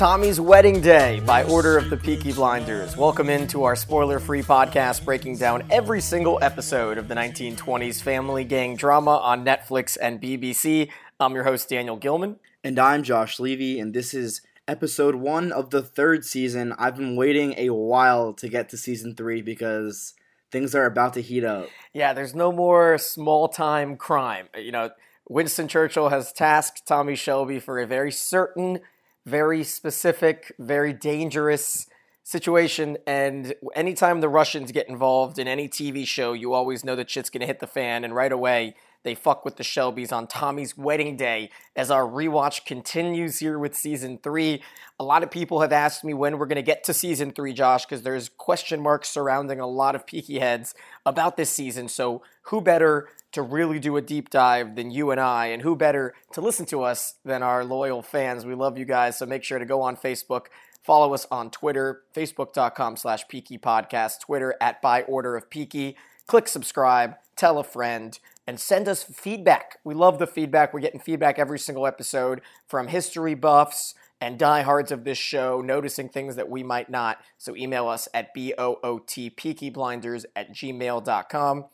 Tommy's Wedding Day by order of the Peaky Blinders. Welcome into our spoiler free podcast breaking down every single episode of the 1920s family gang drama on Netflix and BBC. I'm your host, Daniel Gilman. And I'm Josh Levy, and this is episode one of the third season. I've been waiting a while to get to season three because things are about to heat up. Yeah, there's no more small time crime. You know, Winston Churchill has tasked Tommy Shelby for a very certain, very specific, very dangerous situation. And anytime the Russians get involved in any TV show, you always know that shit's going to hit the fan. And right away, they fuck with the Shelbys on Tommy's wedding day as our rewatch continues here with season three. A lot of people have asked me when we're going to get to season three, Josh, because there's question marks surrounding a lot of Peaky heads about this season. So, who better to really do a deep dive than you and I? And who better to listen to us than our loyal fans? We love you guys. So, make sure to go on Facebook. Follow us on Twitter, facebook.com slash Peaky Podcast, Twitter at By Order of Peaky. Click subscribe, tell a friend and send us feedback. We love the feedback. We're getting feedback every single episode from history buffs and diehards of this show, noticing things that we might not. So email us at bootpeakyblinders at gmail.com.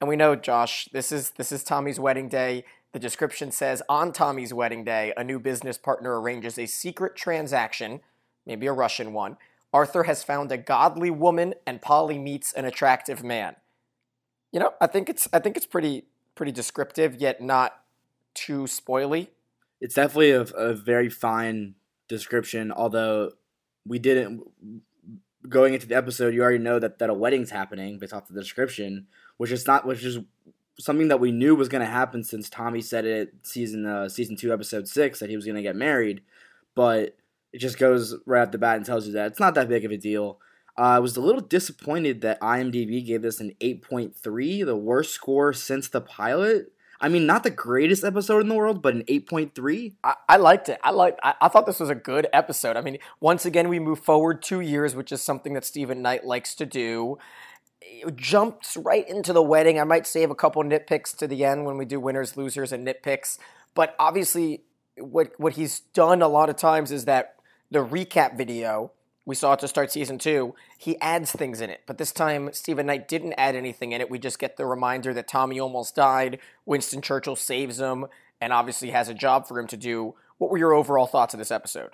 And we know, Josh, this is this is Tommy's wedding day. The description says on Tommy's wedding day, a new business partner arranges a secret transaction, maybe a Russian one. Arthur has found a godly woman and Polly meets an attractive man. You know, I think it's I think it's pretty pretty descriptive, yet not too spoily. It's definitely a, a very fine description, although we didn't. Going into the episode, you already know that, that a wedding's happening based off the description, which is not which is something that we knew was going to happen since Tommy said it season uh, season two episode six that he was going to get married, but it just goes right off the bat and tells you that it's not that big of a deal. Uh, I was a little disappointed that IMDb gave this an 8.3, the worst score since the pilot. I mean, not the greatest episode in the world, but an 8.3. I, I liked it. I liked. I, I, thought this was a good episode. I mean, once again, we move forward two years, which is something that Steven Knight likes to do. It jumps right into the wedding. I might save a couple nitpicks to the end when we do winners, losers, and nitpicks. But obviously, what what he's done a lot of times is that the recap video we saw it to start season two. He adds things in it, but this time Steven Knight didn't add anything in it. We just get the reminder that Tommy almost died. Winston Churchill saves him, and obviously has a job for him to do. What were your overall thoughts of this episode?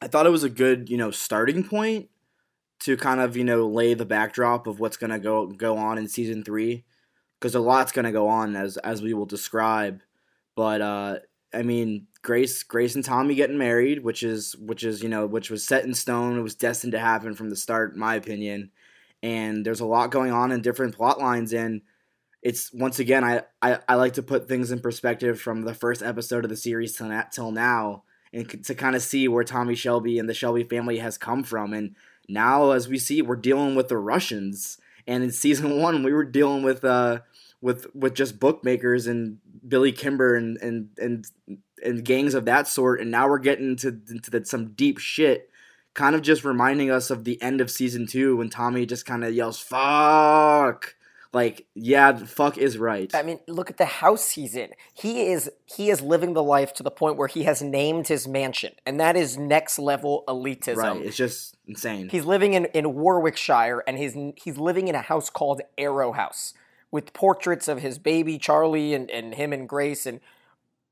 I thought it was a good, you know, starting point to kind of, you know, lay the backdrop of what's gonna go go on in season three, because a lot's gonna go on as as we will describe. But uh, I mean, Grace Grace and Tommy getting married, which is which is you know which was set in stone. It was destined to happen from the start, in my opinion. And there's a lot going on in different plot lines, and it's once again I, I, I like to put things in perspective from the first episode of the series till, na- till now, and to kind of see where Tommy Shelby and the Shelby family has come from. And now, as we see, we're dealing with the Russians, and in season one we were dealing with uh with with just bookmakers and Billy Kimber and and and and gangs of that sort, and now we're getting into into the, some deep shit. Kind of just reminding us of the end of season two when Tommy just kind of yells "fuck." Like, yeah, fuck is right. I mean, look at the house he's in. He is he is living the life to the point where he has named his mansion, and that is next level elitism. Right, it's just insane. He's living in, in Warwickshire, and he's he's living in a house called Arrow House with portraits of his baby Charlie and, and him and Grace and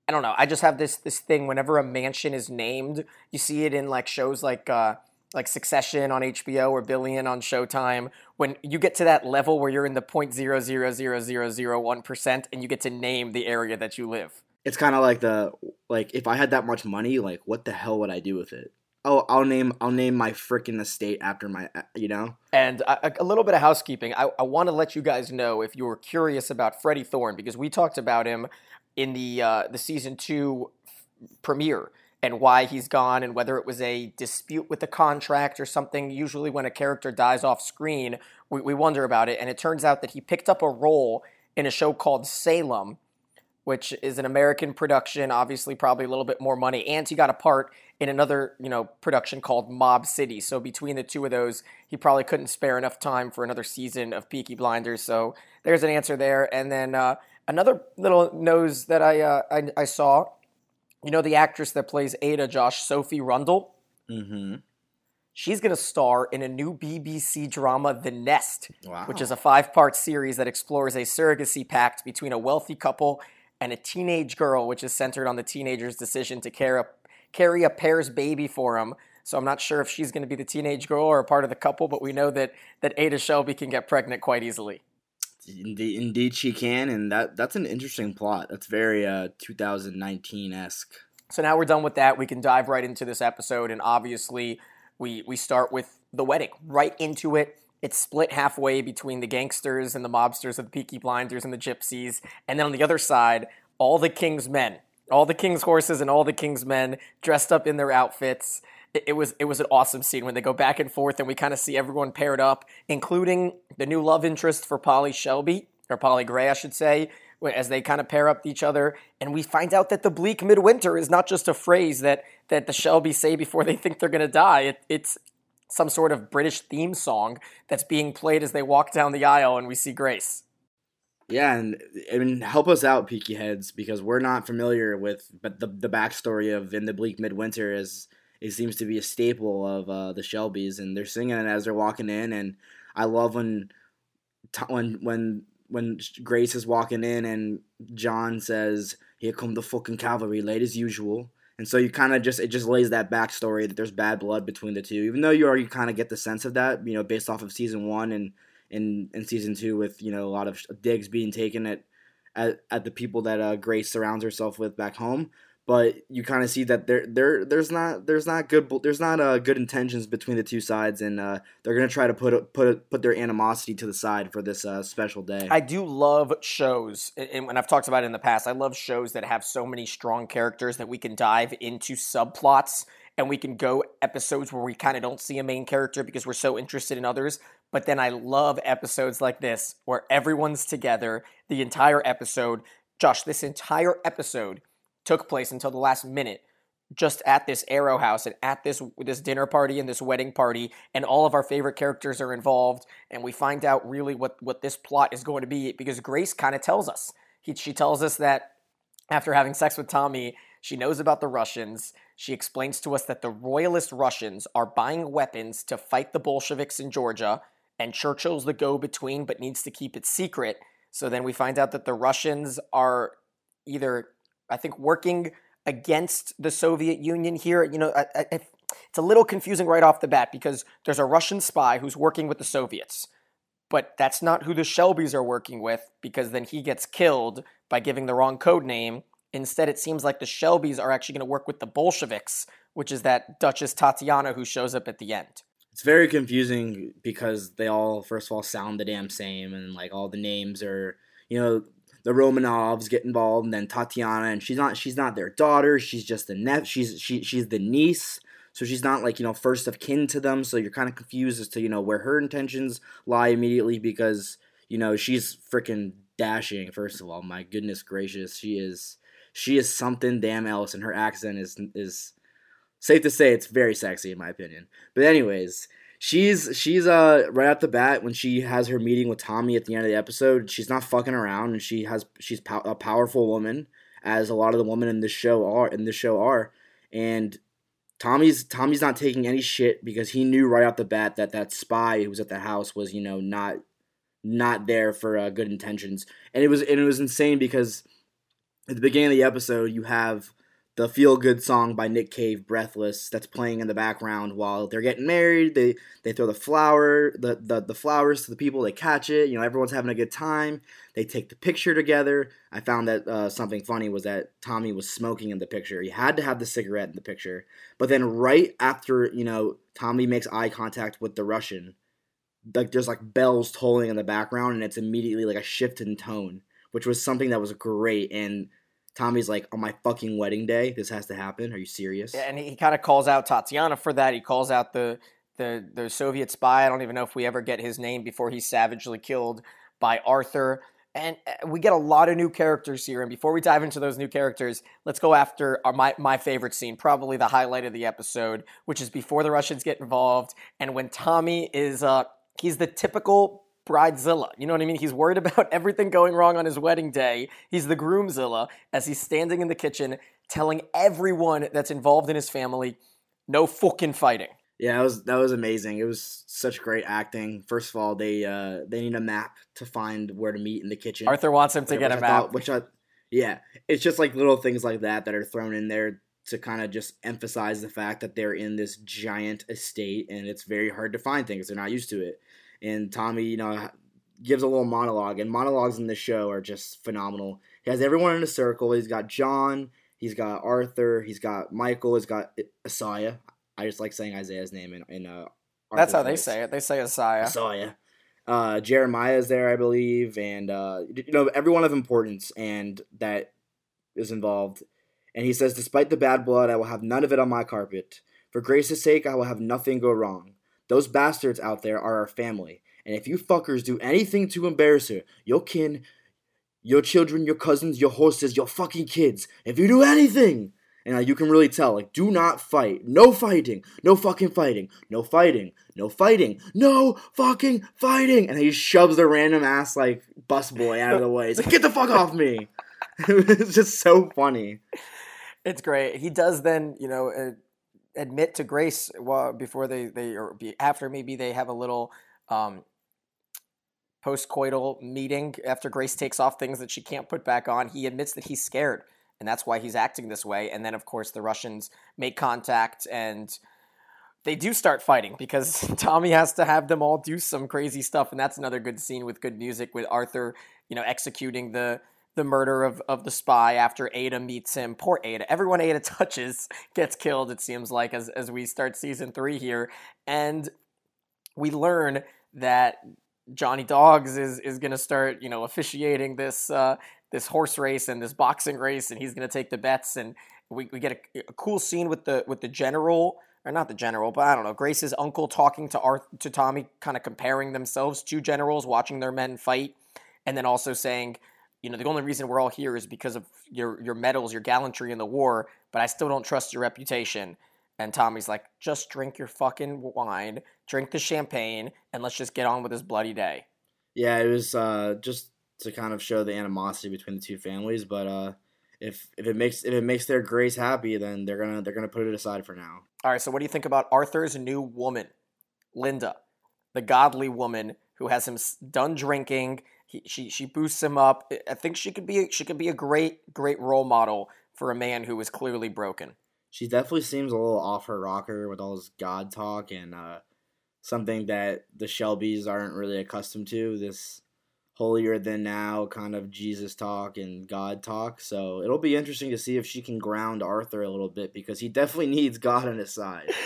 I don't know. I just have this this thing whenever a mansion is named, you see it in like shows like uh like Succession on HBO or Billion on Showtime. When you get to that level where you're in the point zero zero zero zero zero one percent and you get to name the area that you live. It's kind of like the like if I had that much money, like what the hell would I do with it? oh, I'll name I'll name my freaking estate after my, uh, you know. And a, a little bit of housekeeping. I, I want to let you guys know if you were curious about Freddie Thorne because we talked about him in the uh, the season two premiere and why he's gone and whether it was a dispute with the contract or something. Usually, when a character dies off screen, we, we wonder about it. And it turns out that he picked up a role in a show called Salem which is an American production, obviously probably a little bit more money, and he got a part in another, you know, production called Mob City. So between the two of those, he probably couldn't spare enough time for another season of Peaky Blinders. So there's an answer there. And then uh, another little nose that I, uh, I I saw, you know, the actress that plays Ada, Josh Sophie Rundle. Mm-hmm. She's going to star in a new BBC drama, The Nest, Wow. which is a five part series that explores a surrogacy pact between a wealthy couple and a teenage girl, which is centered on the teenager's decision to carry a, carry a pair's baby for him. So I'm not sure if she's going to be the teenage girl or a part of the couple, but we know that, that Ada Shelby can get pregnant quite easily. Indeed, indeed, she can, and that that's an interesting plot. That's very uh 2019 esque. So now we're done with that. We can dive right into this episode, and obviously, we we start with the wedding. Right into it. It's split halfway between the gangsters and the mobsters of the Peaky Blinders and the Gypsies, and then on the other side, all the king's men, all the king's horses, and all the king's men dressed up in their outfits. It, was it was an awesome scene when they go back and forth, and we kind of see everyone paired up, including the new love interest for Polly Shelby or Polly Gray, I should say, as they kind of pair up each other, and we find out that the bleak midwinter is not just a phrase that that the Shelby say before they think they're going to die. It, it's some sort of British theme song that's being played as they walk down the aisle, and we see Grace. Yeah, and I mean, help us out, Peaky Heads, because we're not familiar with, but the the backstory of in the bleak midwinter is it seems to be a staple of uh, the Shelbys, and they're singing it as they're walking in, and I love when when when when Grace is walking in and John says, "Here come the fucking cavalry, late as usual." And so you kind of just it just lays that backstory that there's bad blood between the two, even though you already kind of get the sense of that, you know, based off of season one and in in season two with you know a lot of digs being taken at at, at the people that uh, Grace surrounds herself with back home. But you kind of see that there there there's not there's not good there's not uh, good intentions between the two sides, and uh, they're gonna try to put put put their animosity to the side for this uh, special day. I do love shows, and when I've talked about it in the past, I love shows that have so many strong characters that we can dive into subplots and we can go episodes where we kind of don't see a main character because we're so interested in others. But then I love episodes like this where everyone's together the entire episode. Josh, this entire episode took place until the last minute just at this arrow house and at this this dinner party and this wedding party and all of our favorite characters are involved and we find out really what what this plot is going to be because Grace kind of tells us. He, she tells us that after having sex with Tommy she knows about the Russians. She explains to us that the royalist Russians are buying weapons to fight the Bolsheviks in Georgia and Churchill's the go between but needs to keep it secret. So then we find out that the Russians are either I think working against the Soviet Union here. You know, I, I, it's a little confusing right off the bat because there's a Russian spy who's working with the Soviets, but that's not who the Shelbys are working with because then he gets killed by giving the wrong code name. Instead, it seems like the Shelbys are actually going to work with the Bolsheviks, which is that Duchess Tatiana who shows up at the end. It's very confusing because they all, first of all, sound the damn same, and like all the names are, you know, the Romanovs get involved, and then Tatiana, and she's not she's not their daughter. She's just the nep. She's she she's the niece, so she's not like you know first of kin to them. So you're kind of confused as to you know where her intentions lie immediately because you know she's freaking dashing. First of all, my goodness gracious, she is she is something damn else, and her accent is is safe to say it's very sexy in my opinion. But anyways she's she's uh right off the bat when she has her meeting with Tommy at the end of the episode, she's not fucking around and she has she's a powerful woman as a lot of the women in this show are in this show are. And Tommy's Tommy's not taking any shit because he knew right off the bat that that spy who was at the house was you know not not there for uh, good intentions. And it was and it was insane because at the beginning of the episode you have the feel good song by Nick Cave, Breathless, that's playing in the background while they're getting married. They they throw the flower, the, the, the flowers to the people, they catch it, you know, everyone's having a good time. They take the picture together. I found that uh, something funny was that Tommy was smoking in the picture. He had to have the cigarette in the picture. But then right after, you know, Tommy makes eye contact with the Russian, like there's like bells tolling in the background and it's immediately like a shift in tone, which was something that was great and Tommy's like, on my fucking wedding day, this has to happen. Are you serious? Yeah, and he kind of calls out Tatiana for that. He calls out the, the the Soviet spy. I don't even know if we ever get his name before he's savagely killed by Arthur. And uh, we get a lot of new characters here. And before we dive into those new characters, let's go after our, my, my favorite scene, probably the highlight of the episode, which is before the Russians get involved and when Tommy is, uh, he's the typical bridezilla. You know what I mean? He's worried about everything going wrong on his wedding day. He's the groomzilla as he's standing in the kitchen telling everyone that's involved in his family, no fucking fighting. Yeah, that was that was amazing. It was such great acting. First of all, they uh they need a map to find where to meet in the kitchen. Arthur wants him to get I a thought- map. which I yeah, it's just like little things like that that are thrown in there to kind of just emphasize the fact that they're in this giant estate and it's very hard to find things. They're not used to it. And Tommy, you know, gives a little monologue, and monologues in this show are just phenomenal. He has everyone in a circle. He's got John, he's got Arthur, he's got Michael, he's got Isaiah. I just like saying Isaiah's name in, in uh, That's how they say it. They say Isaiah. Isaiah. Uh, Jeremiah is there, I believe, and uh, you know everyone of importance and that is involved. And he says, "Despite the bad blood, I will have none of it on my carpet. For grace's sake, I will have nothing go wrong. Those bastards out there are our family, and if you fuckers do anything to embarrass her, your kin, your children, your cousins, your horses, your fucking kids, if you do anything." And uh, you can really tell, like, do not fight. No fighting. No fucking fighting. No fighting. No fighting. No fucking fighting. And he shoves the random ass, like, bus boy out of the way. He's like, get the fuck off me. it's just so funny. It's great. He does then, you know, uh, admit to Grace well, before they they or be, after maybe they have a little um, postcoital meeting after Grace takes off things that she can't put back on. He admits that he's scared, and that's why he's acting this way. And then, of course, the Russians make contact and. They do start fighting because Tommy has to have them all do some crazy stuff, and that's another good scene with good music with Arthur, you know, executing the the murder of, of the spy after Ada meets him. Poor Ada. Everyone Ada touches gets killed, it seems like, as, as we start season three here. And we learn that Johnny Dogs is, is going to start, you know, officiating this uh, this horse race and this boxing race, and he's going to take the bets. And we, we get a, a cool scene with the with the general, or not the general, but I don't know, Grace's uncle talking to Arth- to Tommy, kind of comparing themselves to generals, watching their men fight, and then also saying, you know, the only reason we're all here is because of your your medals, your gallantry in the war, but I still don't trust your reputation. And Tommy's like, just drink your fucking wine, drink the champagne, and let's just get on with this bloody day. Yeah, it was uh, just to kind of show the animosity between the two families. But uh, if if it makes if it makes their Grace happy, then they're gonna they're gonna put it aside for now. All right, so what do you think about Arthur's new woman, Linda, the godly woman who has him done drinking? He, she she boosts him up. I think she could be she could be a great great role model for a man who is clearly broken. She definitely seems a little off her rocker with all this God talk and uh, something that the Shelbys aren't really accustomed to. This holier than now kind of Jesus talk and God talk. So it'll be interesting to see if she can ground Arthur a little bit because he definitely needs God on his side.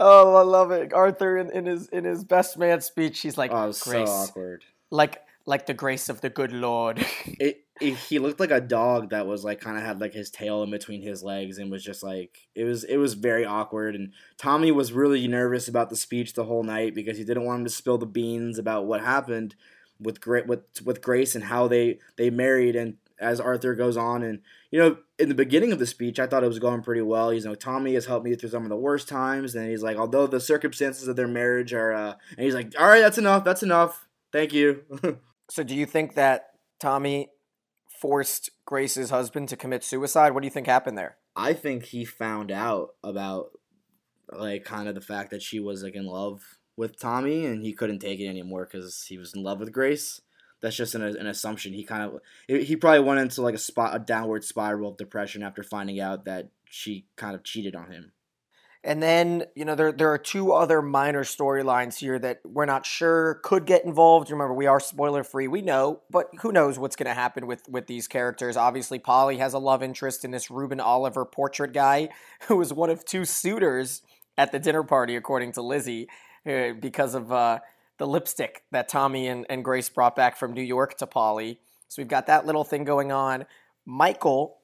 Oh, I love it. Arthur in, in his in his best man speech, he's like Oh, so grace, awkward. like like the grace of the good Lord. It, it he looked like a dog that was like kind of had like his tail in between his legs and was just like it was it was very awkward. And Tommy was really nervous about the speech the whole night because he didn't want him to spill the beans about what happened with with with Grace and how they they married and as Arthur goes on. And you know in the beginning of the speech I thought it was going pretty well. You know Tommy has helped me through some of the worst times and he's like although the circumstances of their marriage are uh, and he's like all right that's enough that's enough. Thank you so, do you think that Tommy forced Grace's husband to commit suicide? What do you think happened there? I think he found out about like kind of the fact that she was like in love with Tommy and he couldn't take it anymore because he was in love with Grace. That's just an, an assumption. He kind of he probably went into like a spot a downward spiral of depression after finding out that she kind of cheated on him. And then, you know, there there are two other minor storylines here that we're not sure could get involved. Remember, we are spoiler free. We know, but who knows what's going to happen with with these characters? Obviously, Polly has a love interest in this Ruben Oliver portrait guy, who was one of two suitors at the dinner party, according to Lizzie, uh, because of uh, the lipstick that Tommy and, and Grace brought back from New York to Polly. So we've got that little thing going on. Michael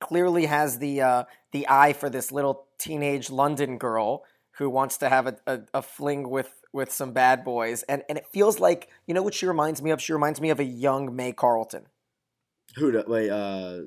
clearly has the uh, the eye for this little teenage London girl who wants to have a, a, a fling with with some bad boys, and and it feels like you know what she reminds me of. She reminds me of a young May Carlton, Who? do- Wait. Uh.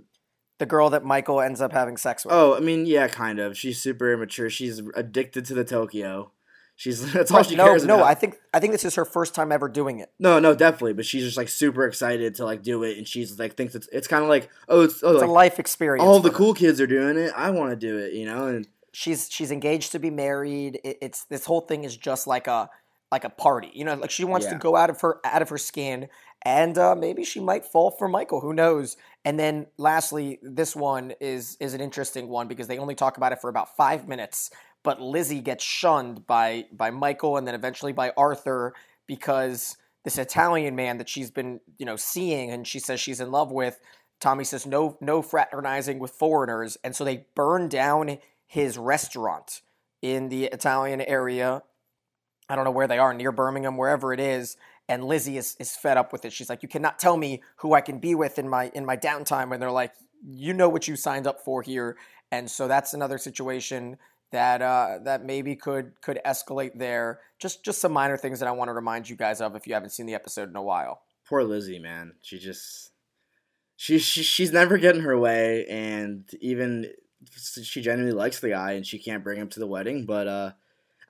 the girl that Michael ends up having sex with. Oh, I mean, yeah, kind of. She's super immature. She's addicted to the Tokyo. She's that's all Right, she no, cares no, about. I think I think this is her first time ever doing it. No, no, definitely. But she's just like super excited to like do it, and she's like thinks it's it's kind of like oh, it's oh, It's like a life experience. all the cool kids are doing it. I want to do it, you know. And she's she's engaged to be married. It, it's this whole thing is just like a like a party. You know, like she wants to go out of her out of her skin, and uh, maybe she might fall for Michael. Who knows? And then lastly, this one is is an interesting one because they only talk about it for about five minutes. But Lizzie gets shunned by by Michael and then eventually by Arthur because this Italian man that she's been you know seeing and she says she's in love with. Tommy says no no fraternizing with foreigners, and so they burn down his restaurant in the Italian area. I don't know where they are, near Birmingham, wherever it is. And Lizzie is, is fed up with it. She's like, "You cannot tell me who I can be with in my in my downtime." And they're like, "You know what you signed up for here." And so that's another situation that uh, that maybe could could escalate there. Just just some minor things that I want to remind you guys of if you haven't seen the episode in a while. poor Lizzie, man, she just she, she she's never getting her way, and even she genuinely likes the guy, and she can't bring him to the wedding. But uh,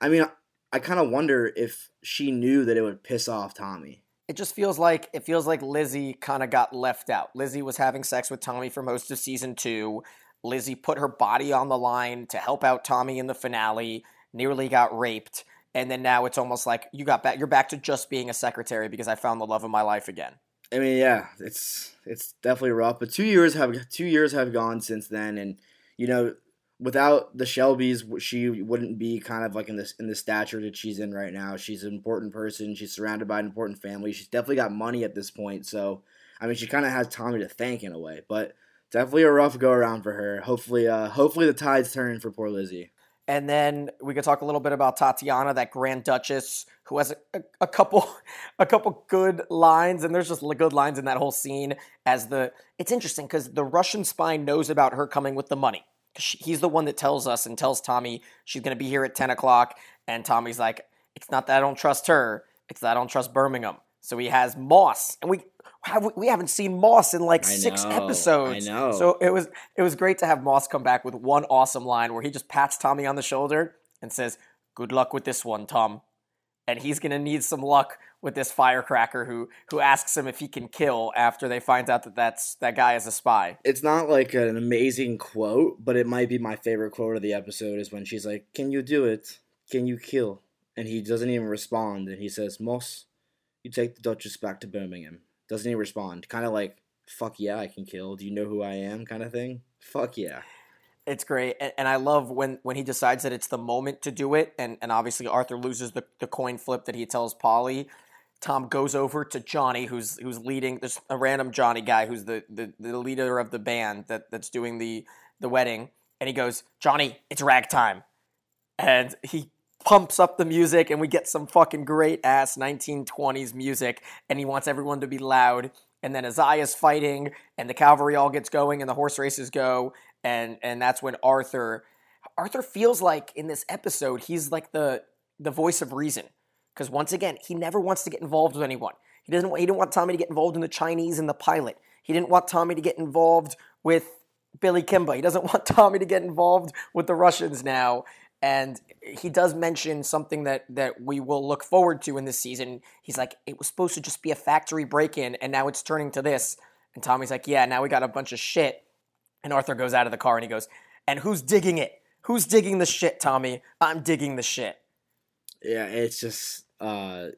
I mean, I kind of wonder if she knew that it would piss off Tommy. it just feels like it feels like Lizzie kind of got left out. Lizzie was having sex with Tommy for most of season two. Lizzie put her body on the line to help out Tommy in the finale. Nearly got raped, and then now it's almost like you got back. You're back to just being a secretary because I found the love of my life again. I mean, yeah, it's it's definitely rough. But two years have two years have gone since then, and you know, without the Shelbys, she wouldn't be kind of like in this in the stature that she's in right now. She's an important person. She's surrounded by an important family. She's definitely got money at this point. So, I mean, she kind of has Tommy to thank in a way. But definitely a rough go around for her. Hopefully, uh, hopefully the tides turn for poor Lizzie. And then we could talk a little bit about Tatiana, that Grand Duchess, who has a, a, a couple a couple good lines, and there's just good lines in that whole scene. As the it's interesting because the Russian spy knows about her coming with the money. she- He's the one that tells us and tells Tommy she's going to be here at ten o'clock, and Tommy's like, "It's not that I don't trust her; it's that I don't trust Birmingham." So he has Moss, and we we haven't seen Moss in like I six know, episodes. I know. So it was it was great to have Moss come back with one awesome line where he just pats Tommy on the shoulder and says, "Good luck with this one, Tom." And he's gonna need some luck with this firecracker who who asks him if he can kill after they find out that that's that guy is a spy. It's not like an amazing quote, but it might be my favorite quote of the episode is when she's like, Can you do it? Can you kill? And he doesn't even respond. And he says, Moss, you take the Duchess back to Birmingham. Doesn't he respond. Kind of like, Fuck yeah, I can kill. Do you know who I am? kind of thing. Fuck yeah. It's great, and, and I love when when he decides that it's the moment to do it, and and obviously Arthur loses the, the coin flip that he tells Polly. Tom goes over to Johnny, who's who's leading. There's a random Johnny guy who's the, the, the leader of the band that, that's doing the the wedding, and he goes, "Johnny, it's ragtime," and he pumps up the music, and we get some fucking great ass 1920s music, and he wants everyone to be loud. And then Isaiah's fighting, and the cavalry all gets going, and the horse races go, and and that's when Arthur Arthur feels like in this episode he's like the the voice of reason because once again he never wants to get involved with anyone. He doesn't. He didn't want Tommy to get involved in the Chinese and the pilot. He didn't want Tommy to get involved with Billy Kimber. He doesn't want Tommy to get involved with the Russians now. And he does mention something that that we will look forward to in this season. He's like, it was supposed to just be a factory break-in, and now it's turning to this. And Tommy's like, yeah, now we got a bunch of shit. And Arthur goes out of the car and he goes, and who's digging it? Who's digging the shit, Tommy? I'm digging the shit. Yeah, it's just uh,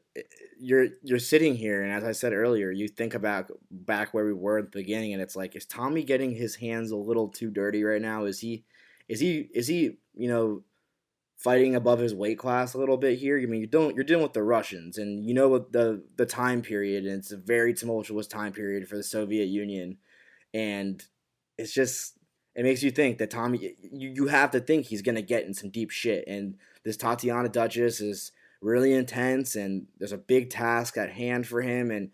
you're you're sitting here, and as I said earlier, you think about back where we were at the beginning, and it's like, is Tommy getting his hands a little too dirty right now? Is he, is he, is he, you know, fighting above his weight class a little bit here? I mean, you don't you're dealing with the Russians, and you know what the the time period, and it's a very tumultuous time period for the Soviet Union, and it's just it makes you think that Tommy, you, you have to think he's gonna get in some deep shit, and this Tatiana Duchess is really intense, and there's a big task at hand for him, and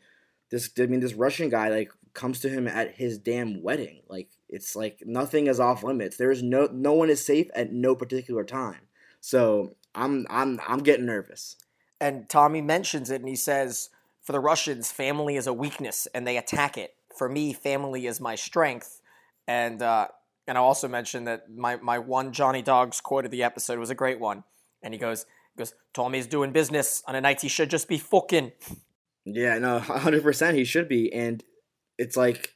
this I mean this Russian guy like comes to him at his damn wedding, like it's like nothing is off limits. There is no no one is safe at no particular time. So I'm I'm I'm getting nervous. and Tommy mentions it and he says, For the Russians, family is a weakness and they attack it. For me, family is my strength. And uh, and I also mentioned that my, my one Johnny Dogs quote of the episode was a great one. And he goes, he goes, Tommy's doing business on a night he should just be fucking. Yeah, no, hundred percent he should be. And it's like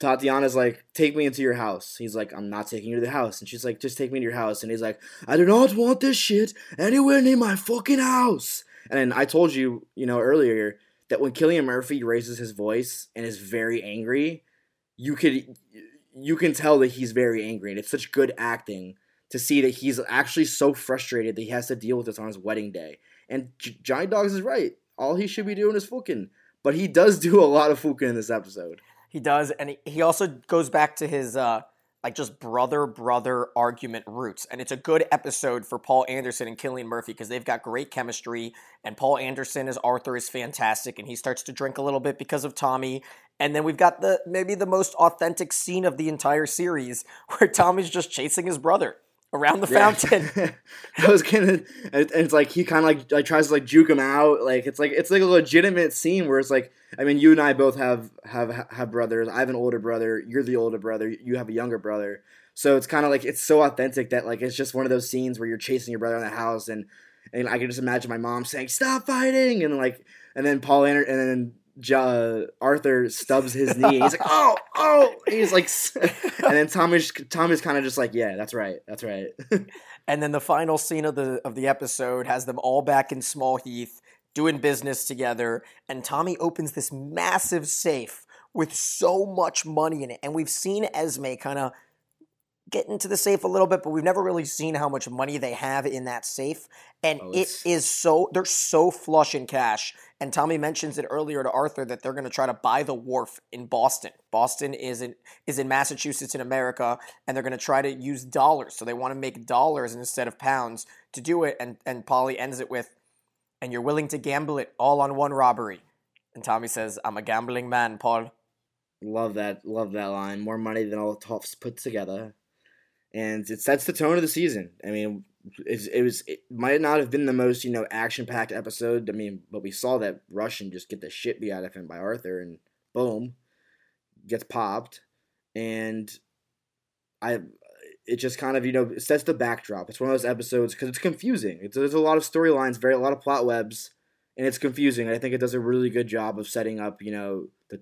Tatiana's like, take me into your house. He's like, I'm not taking you to the house. And she's like, just take me to your house. And he's like, I do not want this shit anywhere near my fucking house. And I told you, you know, earlier that when Cillian Murphy raises his voice and is very angry, you could you can tell that he's very angry. And it's such good acting to see that he's actually so frustrated that he has to deal with this on his wedding day. And J- Dogs is right. All he should be doing is fucking. But he does do a lot of fucking in this episode. He does, and he, also goes back to his uh, like just brother brother argument roots, and it's a good episode for Paul Anderson and Cillian Murphy because they've got great chemistry, and Paul Anderson as Arthur is fantastic, and he starts to drink a little bit because of Tommy, and then we've got the maybe the most authentic scene of the entire series where Tommy's just chasing his brother around the Yeah. fountain. I was gonna, and it's like he kind of like like tries to like juke him out. Like it's like it's like a legitimate scene where it's like, I mean, you and I both have have have brothers. I have an older brother. You're the older brother. You have a younger brother. So it's kind of like it's so authentic that like it's just one of those scenes where you're chasing your brother in the house, and and I can just imagine my mom saying, "Stop fighting!" and like, and then Paul Ander- and then. Arthur stubs his knee. He's like, "Oh, oh!" He's like, and then Tommy's Tommy's kind of just like, "Yeah, that's right, that's right." And then the final scene of the of the episode has them all back in Small Heath doing business together, and Tommy opens this massive safe with so much money in it. And we've seen Esme kind of get into the safe a little bit, but we've never really seen how much money they have in that safe. And Oh, it's- so they're so flush in cash. And Tommy mentions it earlier to Arthur that they're going to try to buy the wharf in Boston. Boston is in is in Massachusetts in America, and they're going to try to use dollars. So they want to make dollars instead of pounds to do it. And and Polly ends it with, "And you're willing to gamble it all on one robbery." And Tommy says, "I'm a gambling man, Paul." Love that. Love that line. More money than all the tops put together, and it sets the tone of the season. I mean, it was it might not have been the most you know action packed episode. I mean, but we saw that Russian just get the shit beat out of him by Arthur, and boom, gets popped, and I. It just kind of you know sets the backdrop. It's one of those episodes because it's confusing. It's, there's a lot of storylines, very a lot of plot webs, and it's confusing. I think it does a really good job of setting up you know the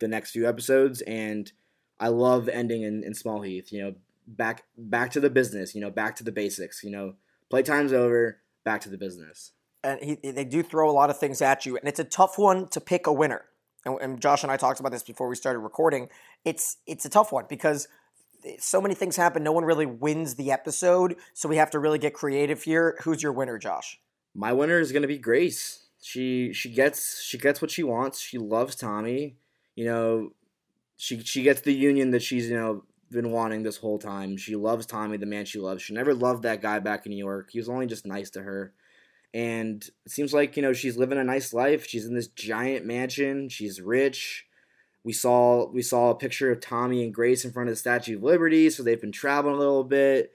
the next few episodes and I love ending in, in Small Heath, you know, back back to the business, you know, back to the basics, you know, playtime's over, back to the business. and he, they do throw a lot of things at you, and it's a tough one to pick a winner. And, and Josh and I talked about this before we started recording. It's it's a tough one because so many things happen. No one really wins the episode, so we have to really get creative here. Who's your winner, Josh? My winner is gonna be Grace. She she gets she gets what she wants. She loves Tommy. You know, she she gets the union that she's you know been wanting this whole time. She loves Tommy, the man she loves. She never loved that guy back in New York. He was only just nice to her. And it seems like, you know, she's living a nice life. She's in this giant mansion. She's rich. We saw we saw a picture of Tommy and Grace in front of the Statue of Liberty, so they've been traveling a little bit.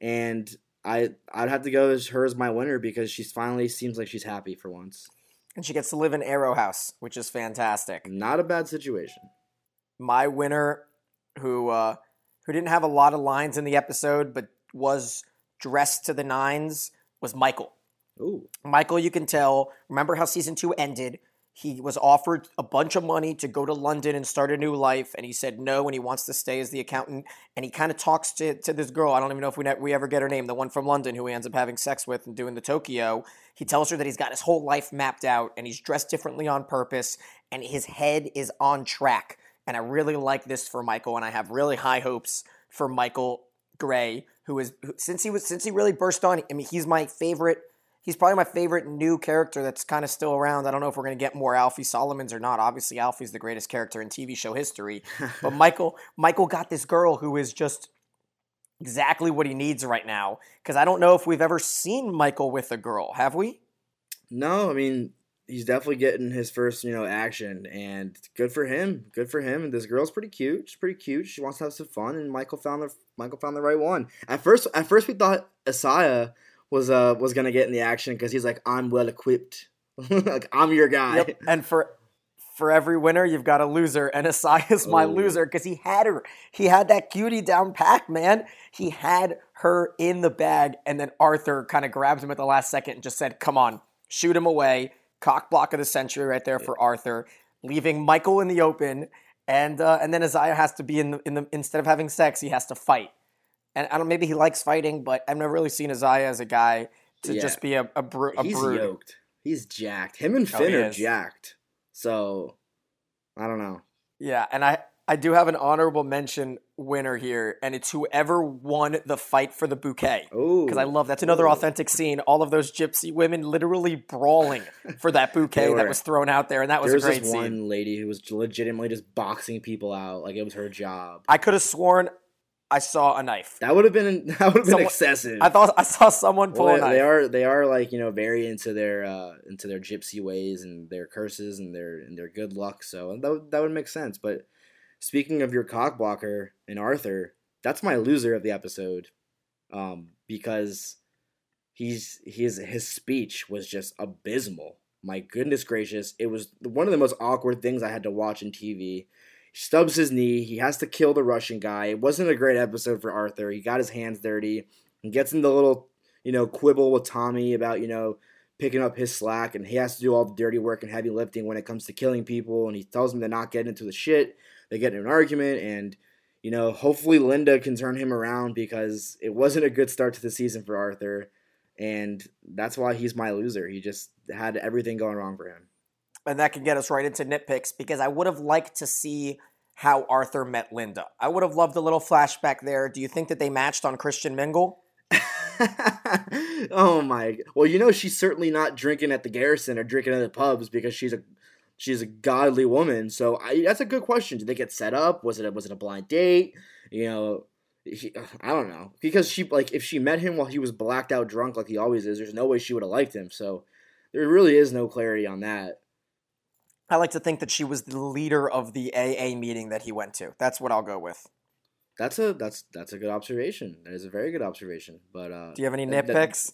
And I I'd have to go as her as my winner because she's finally seems like she's happy for once. And she gets to live in Arrow House, which is fantastic. Not a bad situation. My winner, who uh, who didn't have a lot of lines in the episode, but was dressed to the nines, was Michael. Ooh. Michael, you can tell, remember how season two ended? He was offered a bunch of money to go to London and start a new life, and he said no, and he wants to stay as the accountant. And he kind of talks to, to this girl. I don't even know if we, ne- we ever get her name, the one from London who he ends up having sex with and doing the Tokyo. He tells her that he's got his whole life mapped out, and he's dressed differently on purpose, and his head is on track. And I really like this for Michael, and I have really high hopes for Michael Gray, who is who, since he was since he really burst on. I mean, he's my favorite he's probably my favorite new character that's kind of still around. I don't know if we're going to get more Alfie Solomons or not. Obviously, Alfie's the greatest character in TV show history. but Michael, Michael got this girl who is just exactly what he needs right now. Because I don't know if we've ever seen Michael with a girl, have we? No, I mean he's definitely getting his first, you know, action, and good for him. Good for him. And this girl's pretty cute. She's pretty cute. She wants to have some fun, and Michael found the Michael found the right one. At first, at first we thought Isaiah was uh was gonna get in the action because he's like, I'm well equipped. like I'm your guy. Yep. And for for every winner, you've got a loser, and Isaiah's my Oh. loser because he had her. He had that cutie down pat, man. He had her in the bag, and then Arthur kind of grabbed him at the last second and just said, "Come on, shoot him away." Cock block of the century right there for Arthur, leaving Michael in the open, and uh, and then Isaiah has to be in the in the instead of having sex, he has to fight. And I don't maybe he likes fighting, but I've never really seen Isaiah as a guy to Yeah. just be a a, bru- a He's brood. yoked. He's jacked. Him and Oh, Finn he are is. jacked. So I don't know. Yeah, and I I do have an honorable mention winner here, and it's whoever won the fight for the bouquet. Oh, Because I love that's another authentic scene. All of those gypsy women literally brawling for that bouquet They that was thrown out there, and that was There a was great this scene. one lady who was legitimately just boxing people out like it was her job. I could have sworn I saw a knife. That would have been that would have been excessive. I thought I saw someone pull Well, a they are they are like you know very into their uh into their gypsy ways and their curses and their and their good luck. So that would, that would make sense. But speaking of your cock blocker and Arthur, that's my loser of the episode, um, because he's his his speech was just abysmal. My goodness gracious, it was one of the most awkward things I had to watch in TV. He stubs his knee. He has to kill the Russian guy. It wasn't a great episode for Arthur. He got his hands dirty and gets into a little, you know, quibble with Tommy about, you know, picking up his slack and he has to do all the dirty work and heavy lifting when it comes to killing people and he tells him to not get into the shit. They get in an argument and you know, hopefully Linda can turn him around because it wasn't a good start to the season for Arthur and that's why he's my loser. He just had everything going wrong for him. and that can get us right into nitpicks because I would have liked to see how Arthur met Linda. I would have loved a little flashback there. Do you think that they matched on Christian Mingle? oh my! Well, you know she's certainly not drinking at the Garrison or drinking at the pubs because she's a she's a godly woman. So I, that's a good question. Did they get set up? Was it a, was it a blind date? You know, he, I don't know because she like if she met him while he was blacked out drunk like he always is, there's no way she would have liked him. So there really is no clarity on that. I like to think that she was the leader of the AA meeting that he went to. That's what I'll go with. That's a that's that's a good observation. That is a very good observation. But uh, Do you have any that- that- nitpicks?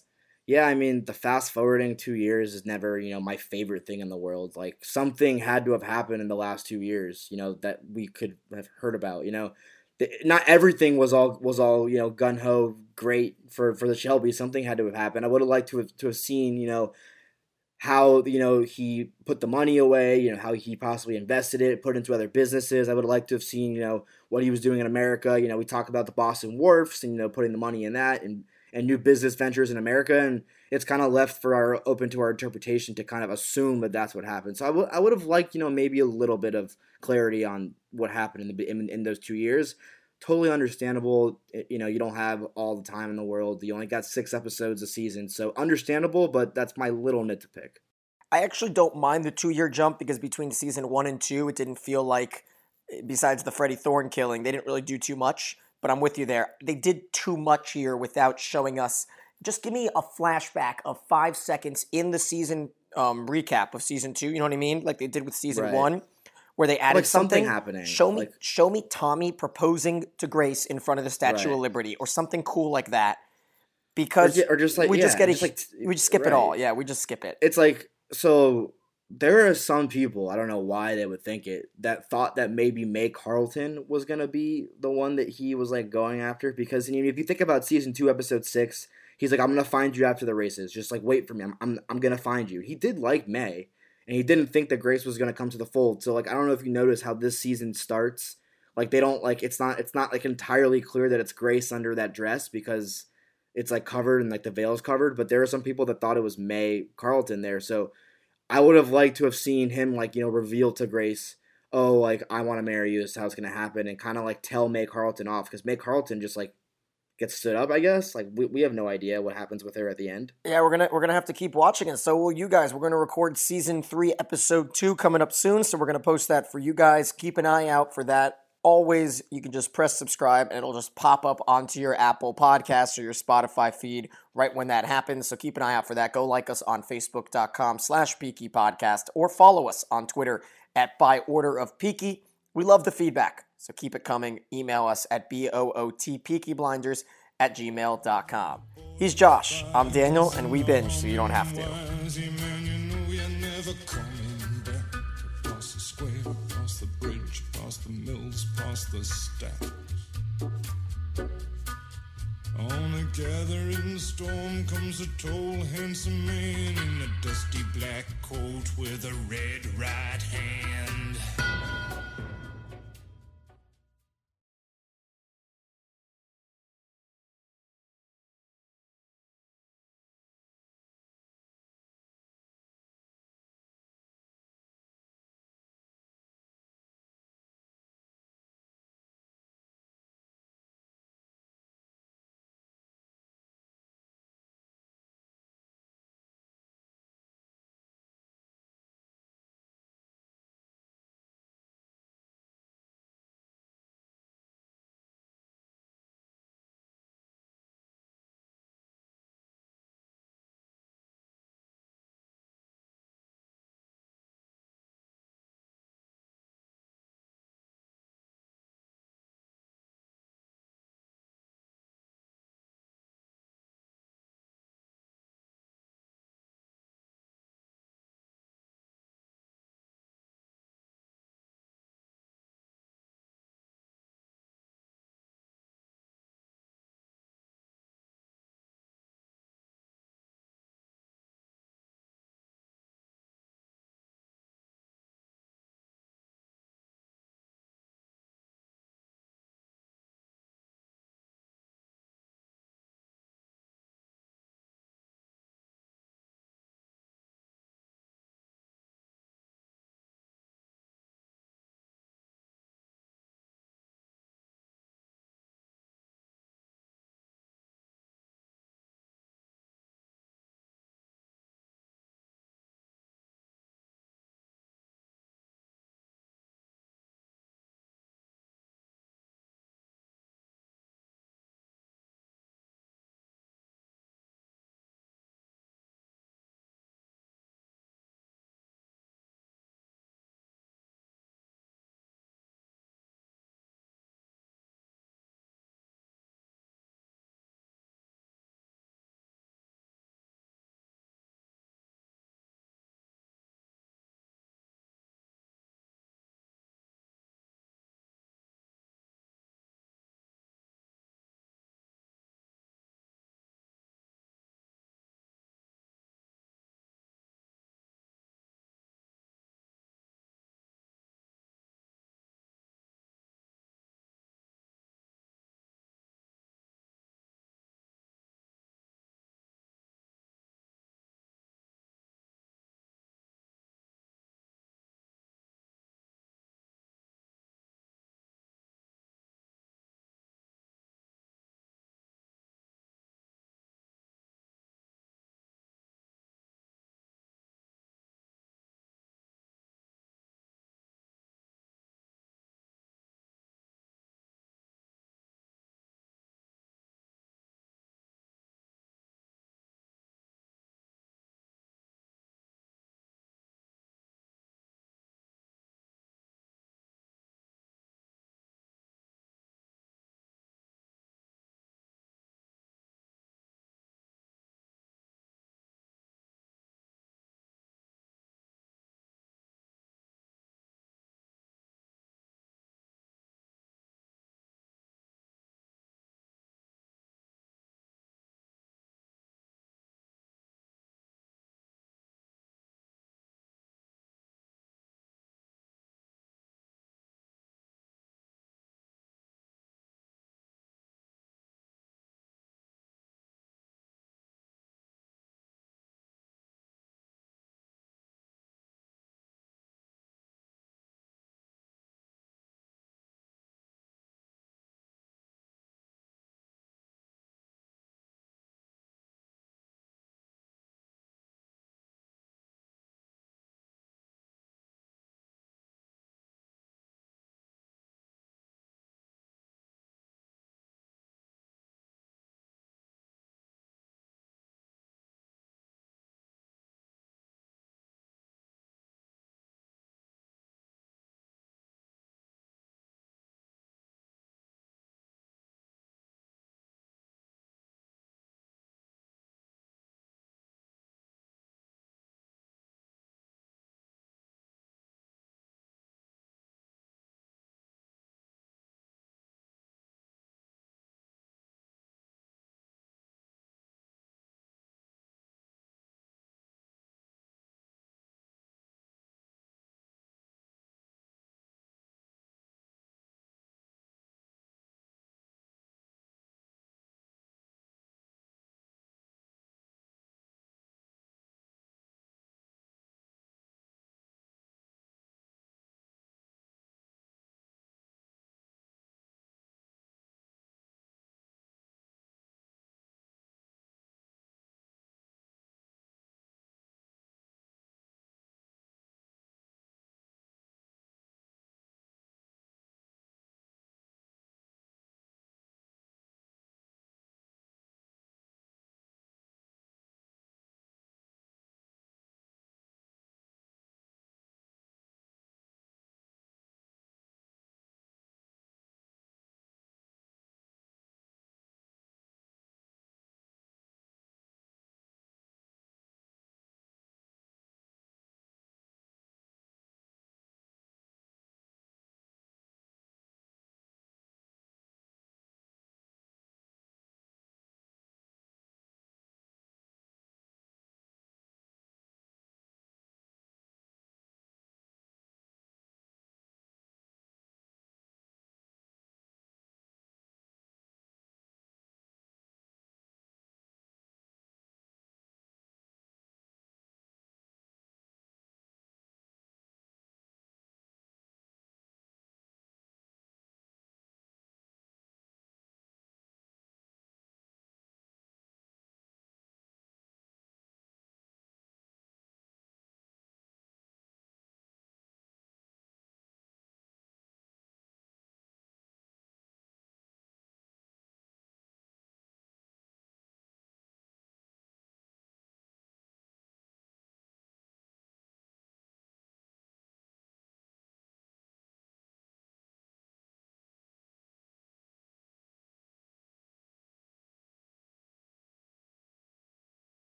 Yeah, I mean, the fast forwarding two years is never, you know, my favorite thing in the world. Like something had to have happened in the last two years, you know, that we could have heard about. You know, not everything was all was all you know gun ho great for for the Shelby. Something had to have happened. I would have liked to have to have seen, you know, how you know he put the money away. You know, how he possibly invested it, put it into other businesses. I would have liked to have seen, you know, what he was doing in America. You know, we talk about the Boston Wharfs and you know putting the money in that and and new business ventures in America, and it's kind of left for our open to our interpretation to kind of assume that that's what happened. So I would I would have liked you know maybe a little bit of clarity on what happened in the in, in those two years. Totally understandable. It- You know, you don't have all the time in the world. You only got six episodes a season, so understandable. But that's my little nit to pick. I actually don't mind the two year jump because between season one and two, it didn't feel like, eh, besides the Freddie Thorne killing, they didn't really do too much. But I'm with you there. They did too much here without showing us. Just give me a flashback of five seconds in the season um, recap of season two. You know what I mean? Like they did with season Right. one, where they added Like something something happening, Show me, like- show me Tommy proposing to Grace in front of the Statue of Liberty, or something cool like that. Or, Because ju- or just like we just yeah, get it. like we just skip it all. Yeah, we just skip it. it's like so there are some people i don't know why they would think it that thought that maybe may carlton was going to be the one that he was like going after because I mean, if you think about season 2 episode 6 he's like i'm going to find you after the races. Just like wait for me. I'm, I'm, I'm going to find you. He did like may and he didn't think that grace was going to come to the fold. So like i don't know if you notice how this season starts. Like they don't like it's not it's not like entirely clear that it's grace under that dress because it's like covered and like the veil's covered but there are some people that thought it was may carlton there. So i would have liked to have seen him like you know reveal to grace oh like i want to marry you this is how it's to happen and kind of like tell may carlton off because may carlton just like gets stood up i guess like we, we have no idea what happens with her at the end Yeah, we're gonna we're gonna have to keep watching it. So will you guys. We're gonna record season three, episode two coming up soon. So we're gonna post that for you guys. Keep an eye out for that. Always, you can just press subscribe and it'll just pop up onto your Apple podcast or your Spotify feed right when that happens. So keep an eye out for that. Go like us on Facebook.com slash Peaky Podcast or follow us on Twitter at By Order of Peaky. We love the feedback, so keep it coming. Email us at B-O-O-T Peaky Blinders at gmail.com. He's Josh. I'm Daniel, and we binge so you don't have to. Past the stacks. On a gathering storm comes a tall, handsome man in a dusty black coat with a red right hand.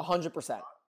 hundred percent.